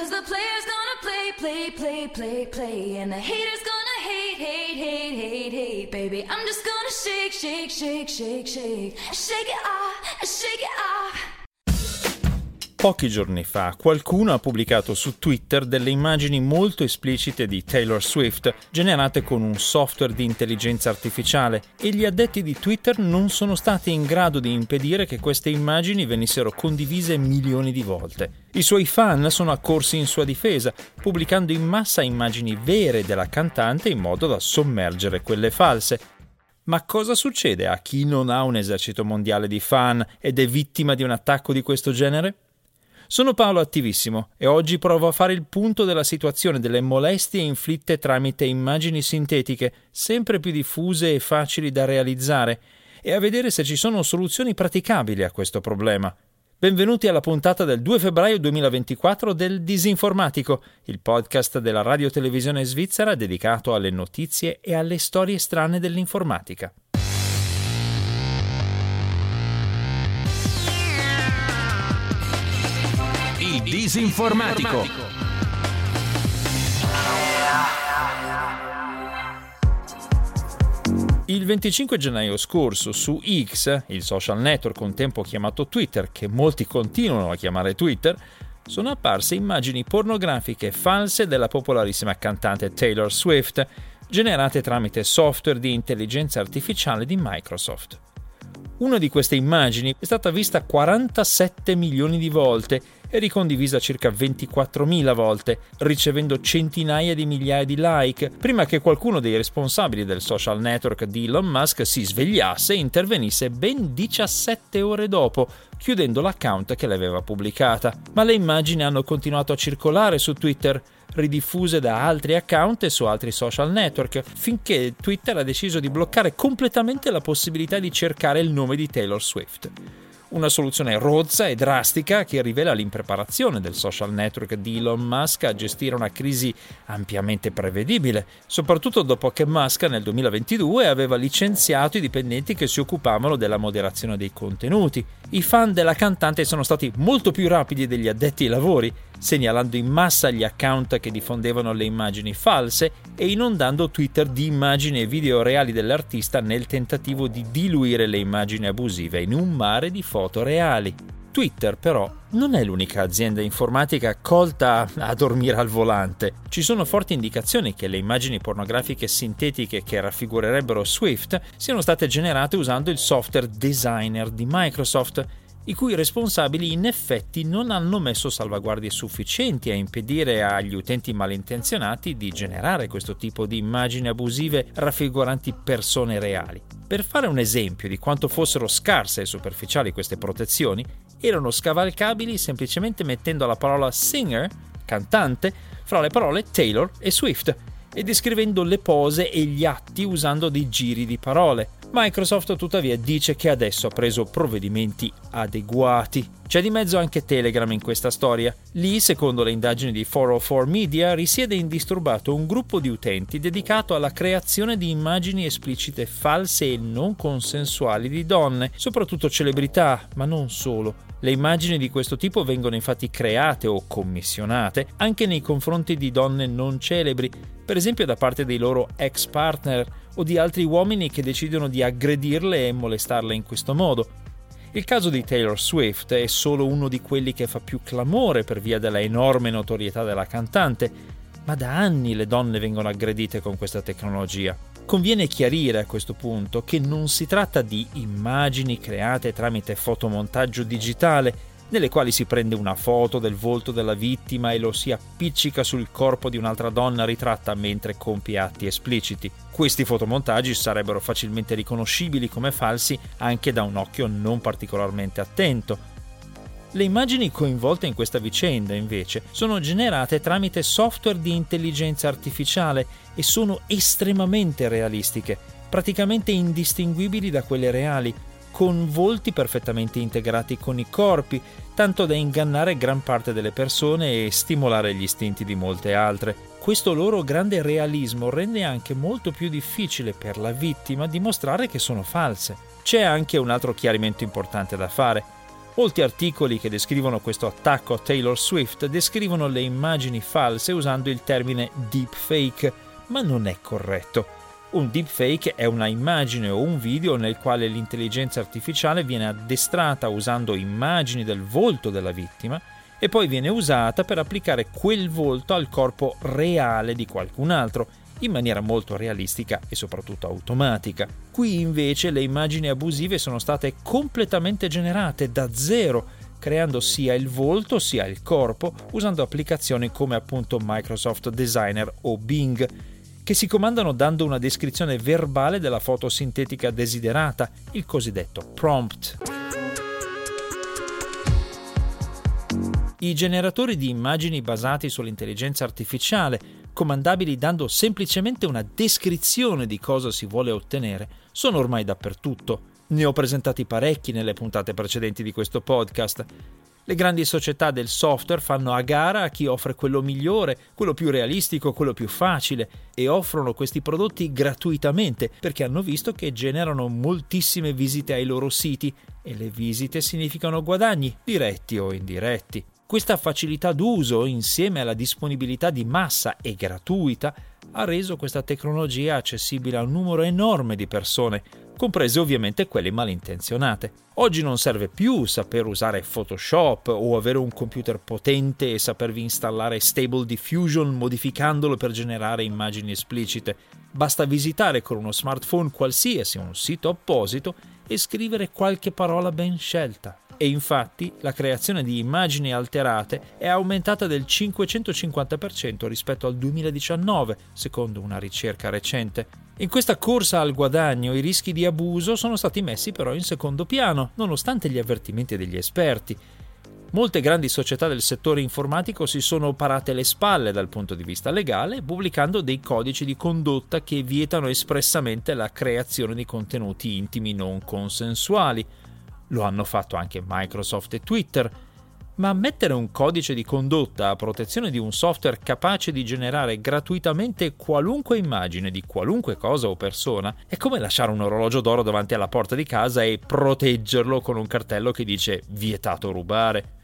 Cause the player's gonna play, play, play, play, play. And the hater's gonna hate, hate, hate, hate, hate. Baby, I'm just gonna shake, shake, shake, shake, shake. Shake it off. Pochi giorni fa qualcuno ha pubblicato su Twitter delle immagini molto esplicite di Taylor Swift generate con un software di intelligenza artificiale e gli addetti di Twitter non sono stati in grado di impedire che queste immagini venissero condivise milioni di volte. I suoi fan sono accorsi in sua difesa, pubblicando in massa immagini vere della cantante in modo da sommergere quelle false. Ma cosa succede a chi non ha un esercito mondiale di fan ed è vittima di un attacco di questo genere? Sono Paolo Attivissimo e oggi provo a fare il punto della situazione delle molestie inflitte tramite immagini sintetiche, sempre più diffuse e facili da realizzare, e a vedere se ci sono soluzioni praticabili a questo problema. Benvenuti alla puntata del 2 febbraio 2024 del Disinformatico, il podcast della radio televisione svizzera dedicato alle notizie e alle storie strane dell'informatica. Disinformatico. Il 25 gennaio scorso su X, il social network un tempo chiamato Twitter, che molti continuano a chiamare Twitter, sono apparse immagini pornografiche false della popolarissima cantante Taylor Swift, generate tramite software di intelligenza artificiale di Microsoft. Una di queste immagini è stata vista 47 milioni di volte e ricondivisa circa 24.000 volte, ricevendo centinaia di migliaia di like, prima che qualcuno dei responsabili del social network di Elon Musk si svegliasse e intervenisse ben 17 ore dopo, chiudendo l'account che l'aveva pubblicata. Ma le immagini hanno continuato a circolare su Twitter, ridiffuse da altri account e su altri social network, finché Twitter ha deciso di bloccare completamente la possibilità di cercare il nome di Taylor Swift. Una soluzione rozza e drastica che rivela l'impreparazione del social network di Elon Musk a gestire una crisi ampiamente prevedibile, soprattutto dopo che Musk nel 2022 aveva licenziato i dipendenti che si occupavano della moderazione dei contenuti. I fan della cantante sono stati molto più rapidi degli addetti ai lavori, segnalando in massa gli account che diffondevano le immagini false e inondando Twitter di immagini e video reali dell'artista nel tentativo di diluire le immagini abusive in un mare di foto reali. Twitter però non è l'unica azienda informatica colta a dormire al volante. Ci sono forti indicazioni che le immagini pornografiche sintetiche che raffigurerebbero Swift siano state generate usando il software designer di Microsoft i cui responsabili in effetti non hanno messo salvaguardie sufficienti a impedire agli utenti malintenzionati di generare questo tipo di immagini abusive raffiguranti persone reali. Per fare un esempio di quanto fossero scarse e superficiali queste protezioni, erano scavalcabili semplicemente mettendo la parola singer, cantante, fra le parole Taylor e Swift e descrivendo le pose e gli atti usando dei giri di parole. Microsoft tuttavia dice che adesso ha preso provvedimenti adeguati. C'è di mezzo anche Telegram in questa storia. Lì, secondo le indagini di 404 Media, risiede indisturbato un gruppo di utenti dedicato alla creazione di immagini esplicite false e non consensuali di donne, soprattutto celebrità, ma non solo. Le immagini di questo tipo vengono infatti create o commissionate anche nei confronti di donne non celebri, per esempio da parte dei loro ex partner o di altri uomini che decidono di aggredirle e molestarle in questo modo. Il caso di Taylor Swift è solo uno di quelli che fa più clamore per via della enorme notorietà della cantante, ma da anni le donne vengono aggredite con questa tecnologia. Conviene chiarire a questo punto che non si tratta di immagini create tramite fotomontaggio digitale, nelle quali si prende una foto del volto della vittima e lo si appiccica sul corpo di un'altra donna ritratta mentre compie atti espliciti. Questi fotomontaggi sarebbero facilmente riconoscibili come falsi anche da un occhio non particolarmente attento, le immagini coinvolte in questa vicenda, invece, sono generate tramite software di intelligenza artificiale e sono estremamente realistiche, praticamente indistinguibili da quelle reali, con volti perfettamente integrati con i corpi, tanto da ingannare gran parte delle persone e stimolare gli istinti di molte altre. Questo loro grande realismo rende anche molto più difficile per la vittima dimostrare che sono false. C'è anche un altro chiarimento importante da fare. Molti articoli che descrivono questo attacco a Taylor Swift descrivono le immagini false usando il termine deepfake, ma non è corretto. Un deepfake è una immagine o un video nel quale l'intelligenza artificiale viene addestrata usando immagini del volto della vittima e poi viene usata per applicare quel volto al corpo reale di qualcun altro in maniera molto realistica e soprattutto automatica. Qui invece le immagini abusive sono state completamente generate da zero, creando sia il volto sia il corpo usando applicazioni come appunto Microsoft Designer o Bing, che si comandano dando una descrizione verbale della foto sintetica desiderata, il cosiddetto prompt. I generatori di immagini basati sull'intelligenza artificiale comandabili dando semplicemente una descrizione di cosa si vuole ottenere, sono ormai dappertutto. Ne ho presentati parecchi nelle puntate precedenti di questo podcast. Le grandi società del software fanno a gara a chi offre quello migliore, quello più realistico, quello più facile e offrono questi prodotti gratuitamente perché hanno visto che generano moltissime visite ai loro siti e le visite significano guadagni, diretti o indiretti. Questa facilità d'uso, insieme alla disponibilità di massa e gratuita, ha reso questa tecnologia accessibile a un numero enorme di persone, comprese ovviamente quelle malintenzionate. Oggi non serve più saper usare Photoshop o avere un computer potente e sapervi installare Stable Diffusion modificandolo per generare immagini esplicite. Basta visitare con uno smartphone qualsiasi un sito apposito e scrivere qualche parola ben scelta e infatti la creazione di immagini alterate è aumentata del 550% rispetto al 2019, secondo una ricerca recente. In questa corsa al guadagno i rischi di abuso sono stati messi però in secondo piano, nonostante gli avvertimenti degli esperti. Molte grandi società del settore informatico si sono parate le spalle dal punto di vista legale, pubblicando dei codici di condotta che vietano espressamente la creazione di contenuti intimi non consensuali. Lo hanno fatto anche Microsoft e Twitter. Ma mettere un codice di condotta a protezione di un software capace di generare gratuitamente qualunque immagine di qualunque cosa o persona è come lasciare un orologio d'oro davanti alla porta di casa e proteggerlo con un cartello che dice vietato rubare.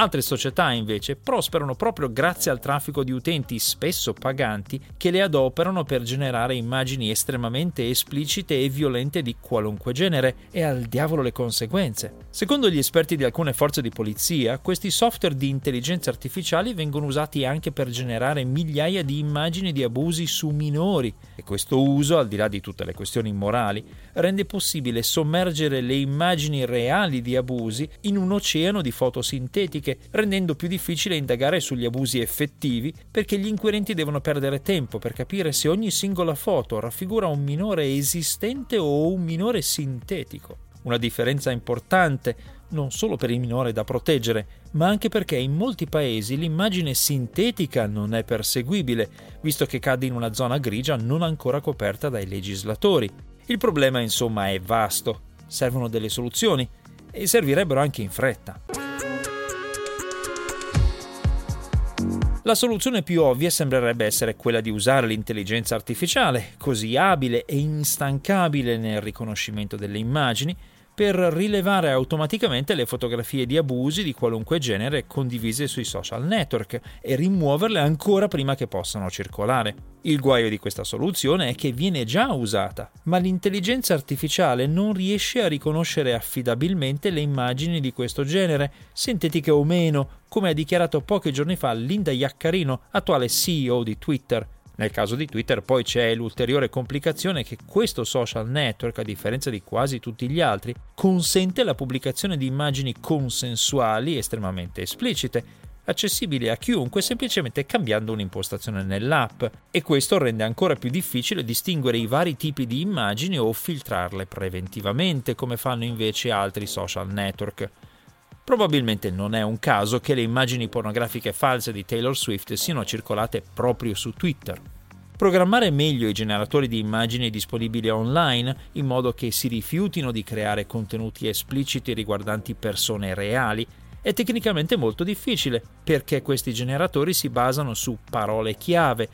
Altre società invece prosperano proprio grazie al traffico di utenti spesso paganti che le adoperano per generare immagini estremamente esplicite e violente di qualunque genere e al diavolo le conseguenze. Secondo gli esperti di alcune forze di polizia, questi software di intelligenza artificiali vengono usati anche per generare migliaia di immagini di abusi su minori e questo uso, al di là di tutte le questioni morali, rende possibile sommergere le immagini reali di abusi in un oceano di foto sintetiche politiche, rendendo più difficile indagare sugli abusi effettivi perché gli inquirenti devono perdere tempo per capire se ogni singola foto raffigura un minore esistente o un minore sintetico. Una differenza importante non solo per il minore da proteggere, ma anche perché in molti paesi l'immagine sintetica non è perseguibile, visto che cade in una zona grigia non ancora coperta dai legislatori. Il problema insomma è vasto, servono delle soluzioni e servirebbero anche in fretta. La soluzione più ovvia sembrerebbe essere quella di usare l'intelligenza artificiale, così abile e instancabile nel riconoscimento delle immagini, per rilevare automaticamente le fotografie di abusi di qualunque genere condivise sui social network e rimuoverle ancora prima che possano circolare. Il guaio di questa soluzione è che viene già usata, ma l'intelligenza artificiale non riesce a riconoscere affidabilmente le immagini di questo genere, sintetiche o meno, come ha dichiarato pochi giorni fa Linda Iaccarino, attuale CEO di Twitter. Nel caso di Twitter poi c'è l'ulteriore complicazione che questo social network, a differenza di quasi tutti gli altri, consente la pubblicazione di immagini consensuali estremamente esplicite, accessibili a chiunque semplicemente cambiando un'impostazione nell'app e questo rende ancora più difficile distinguere i vari tipi di immagini o filtrarle preventivamente come fanno invece altri social network. Probabilmente non è un caso che le immagini pornografiche false di Taylor Swift siano circolate proprio su Twitter. Programmare meglio i generatori di immagini disponibili online in modo che si rifiutino di creare contenuti espliciti riguardanti persone reali è tecnicamente molto difficile perché questi generatori si basano su parole chiave.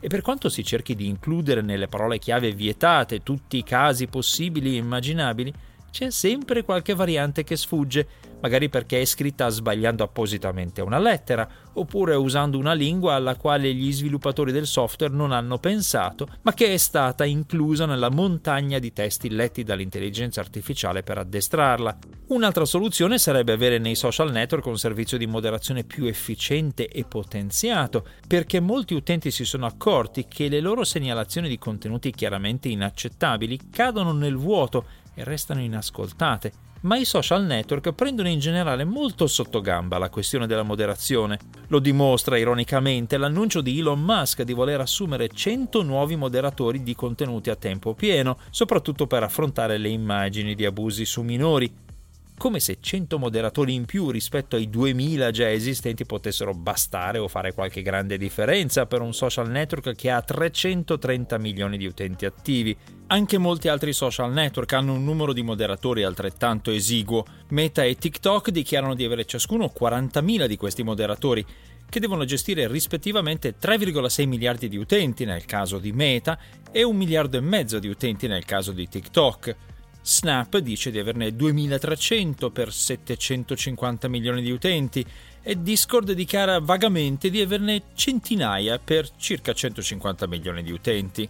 E per quanto si cerchi di includere nelle parole chiave vietate tutti i casi possibili e immaginabili, c'è sempre qualche variante che sfugge, magari perché è scritta sbagliando appositamente una lettera, oppure usando una lingua alla quale gli sviluppatori del software non hanno pensato, ma che è stata inclusa nella montagna di testi letti dall'intelligenza artificiale per addestrarla. Un'altra soluzione sarebbe avere nei social network un servizio di moderazione più efficiente e potenziato, perché molti utenti si sono accorti che le loro segnalazioni di contenuti chiaramente inaccettabili cadono nel vuoto e restano inascoltate ma i social network prendono in generale molto sotto gamba la questione della moderazione. Lo dimostra ironicamente l'annuncio di Elon Musk di voler assumere 100 nuovi moderatori di contenuti a tempo pieno, soprattutto per affrontare le immagini di abusi su minori come se 100 moderatori in più rispetto ai 2000 già esistenti potessero bastare o fare qualche grande differenza per un social network che ha 330 milioni di utenti attivi. Anche molti altri social network hanno un numero di moderatori altrettanto esiguo. Meta e TikTok dichiarano di avere ciascuno 40.000 di questi moderatori che devono gestire rispettivamente 3,6 miliardi di utenti nel caso di Meta e un miliardo e mezzo di utenti nel caso di TikTok. Snap dice di averne 2300 per 750 milioni di utenti e Discord dichiara vagamente di averne centinaia per circa 150 milioni di utenti.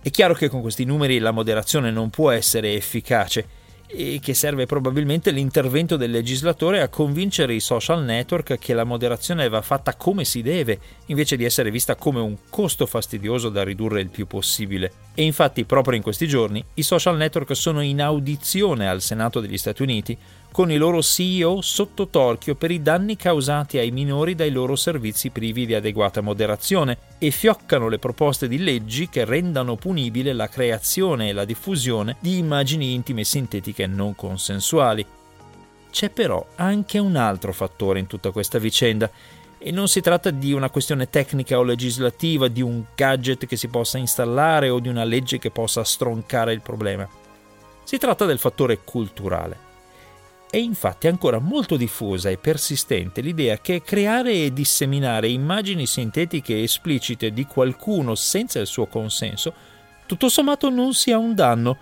È chiaro che con questi numeri la moderazione non può essere efficace e che serve probabilmente l'intervento del legislatore a convincere i social network che la moderazione va fatta come si deve, invece di essere vista come un costo fastidioso da ridurre il più possibile. E infatti proprio in questi giorni i social network sono in audizione al Senato degli Stati Uniti con i loro CEO sotto torchio per i danni causati ai minori dai loro servizi privi di adeguata moderazione e fioccano le proposte di leggi che rendano punibile la creazione e la diffusione di immagini intime sintetiche non consensuali. C'è però anche un altro fattore in tutta questa vicenda e non si tratta di una questione tecnica o legislativa, di un gadget che si possa installare o di una legge che possa stroncare il problema. Si tratta del fattore culturale. È infatti ancora molto diffusa e persistente l'idea che creare e disseminare immagini sintetiche esplicite di qualcuno senza il suo consenso tutto sommato non sia un danno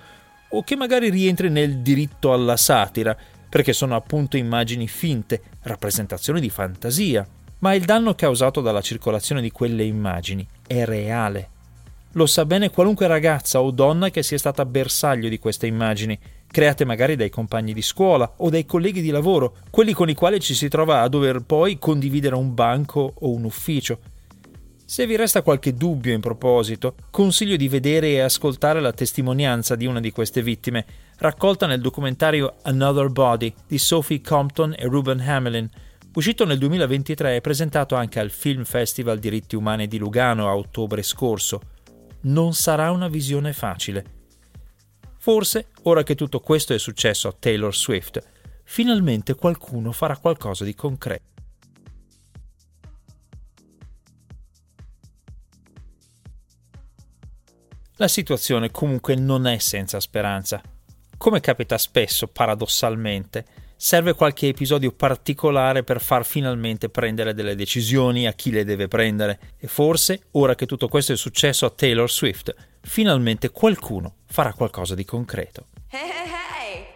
o che magari rientri nel diritto alla satira, perché sono appunto immagini finte, rappresentazioni di fantasia. Ma il danno causato dalla circolazione di quelle immagini è reale. Lo sa bene qualunque ragazza o donna che sia stata bersaglio di queste immagini create magari dai compagni di scuola o dai colleghi di lavoro, quelli con i quali ci si trova a dover poi condividere un banco o un ufficio. Se vi resta qualche dubbio in proposito, consiglio di vedere e ascoltare la testimonianza di una di queste vittime, raccolta nel documentario Another Body di Sophie Compton e Ruben Hamelin, uscito nel 2023 e presentato anche al Film Festival Diritti Umani di Lugano a ottobre scorso. Non sarà una visione facile Forse, ora che tutto questo è successo a Taylor Swift, finalmente qualcuno farà qualcosa di concreto. La situazione comunque non è senza speranza. Come capita spesso, paradossalmente, serve qualche episodio particolare per far finalmente prendere delle decisioni a chi le deve prendere. E forse, ora che tutto questo è successo a Taylor Swift, finalmente qualcuno farà qualcosa di concreto. Hey, hey, hey.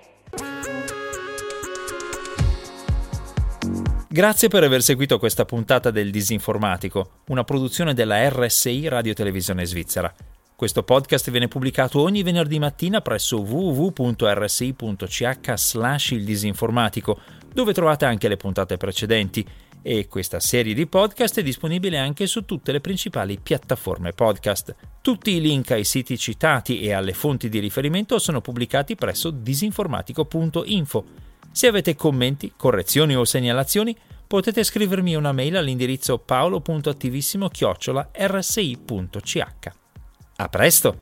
Grazie per aver seguito questa puntata del Disinformatico, una produzione della RSI Radio Televisione Svizzera. Questo podcast viene pubblicato ogni venerdì mattina presso www.rsi.ch slash il disinformatico, dove trovate anche le puntate precedenti e questa serie di podcast è disponibile anche su tutte le principali piattaforme podcast. Tutti i link ai siti citati e alle fonti di riferimento sono pubblicati presso disinformatico.info. Se avete commenti, correzioni o segnalazioni, potete scrivermi una mail all'indirizzo paolo.attivissimo-rsi.ch. A presto!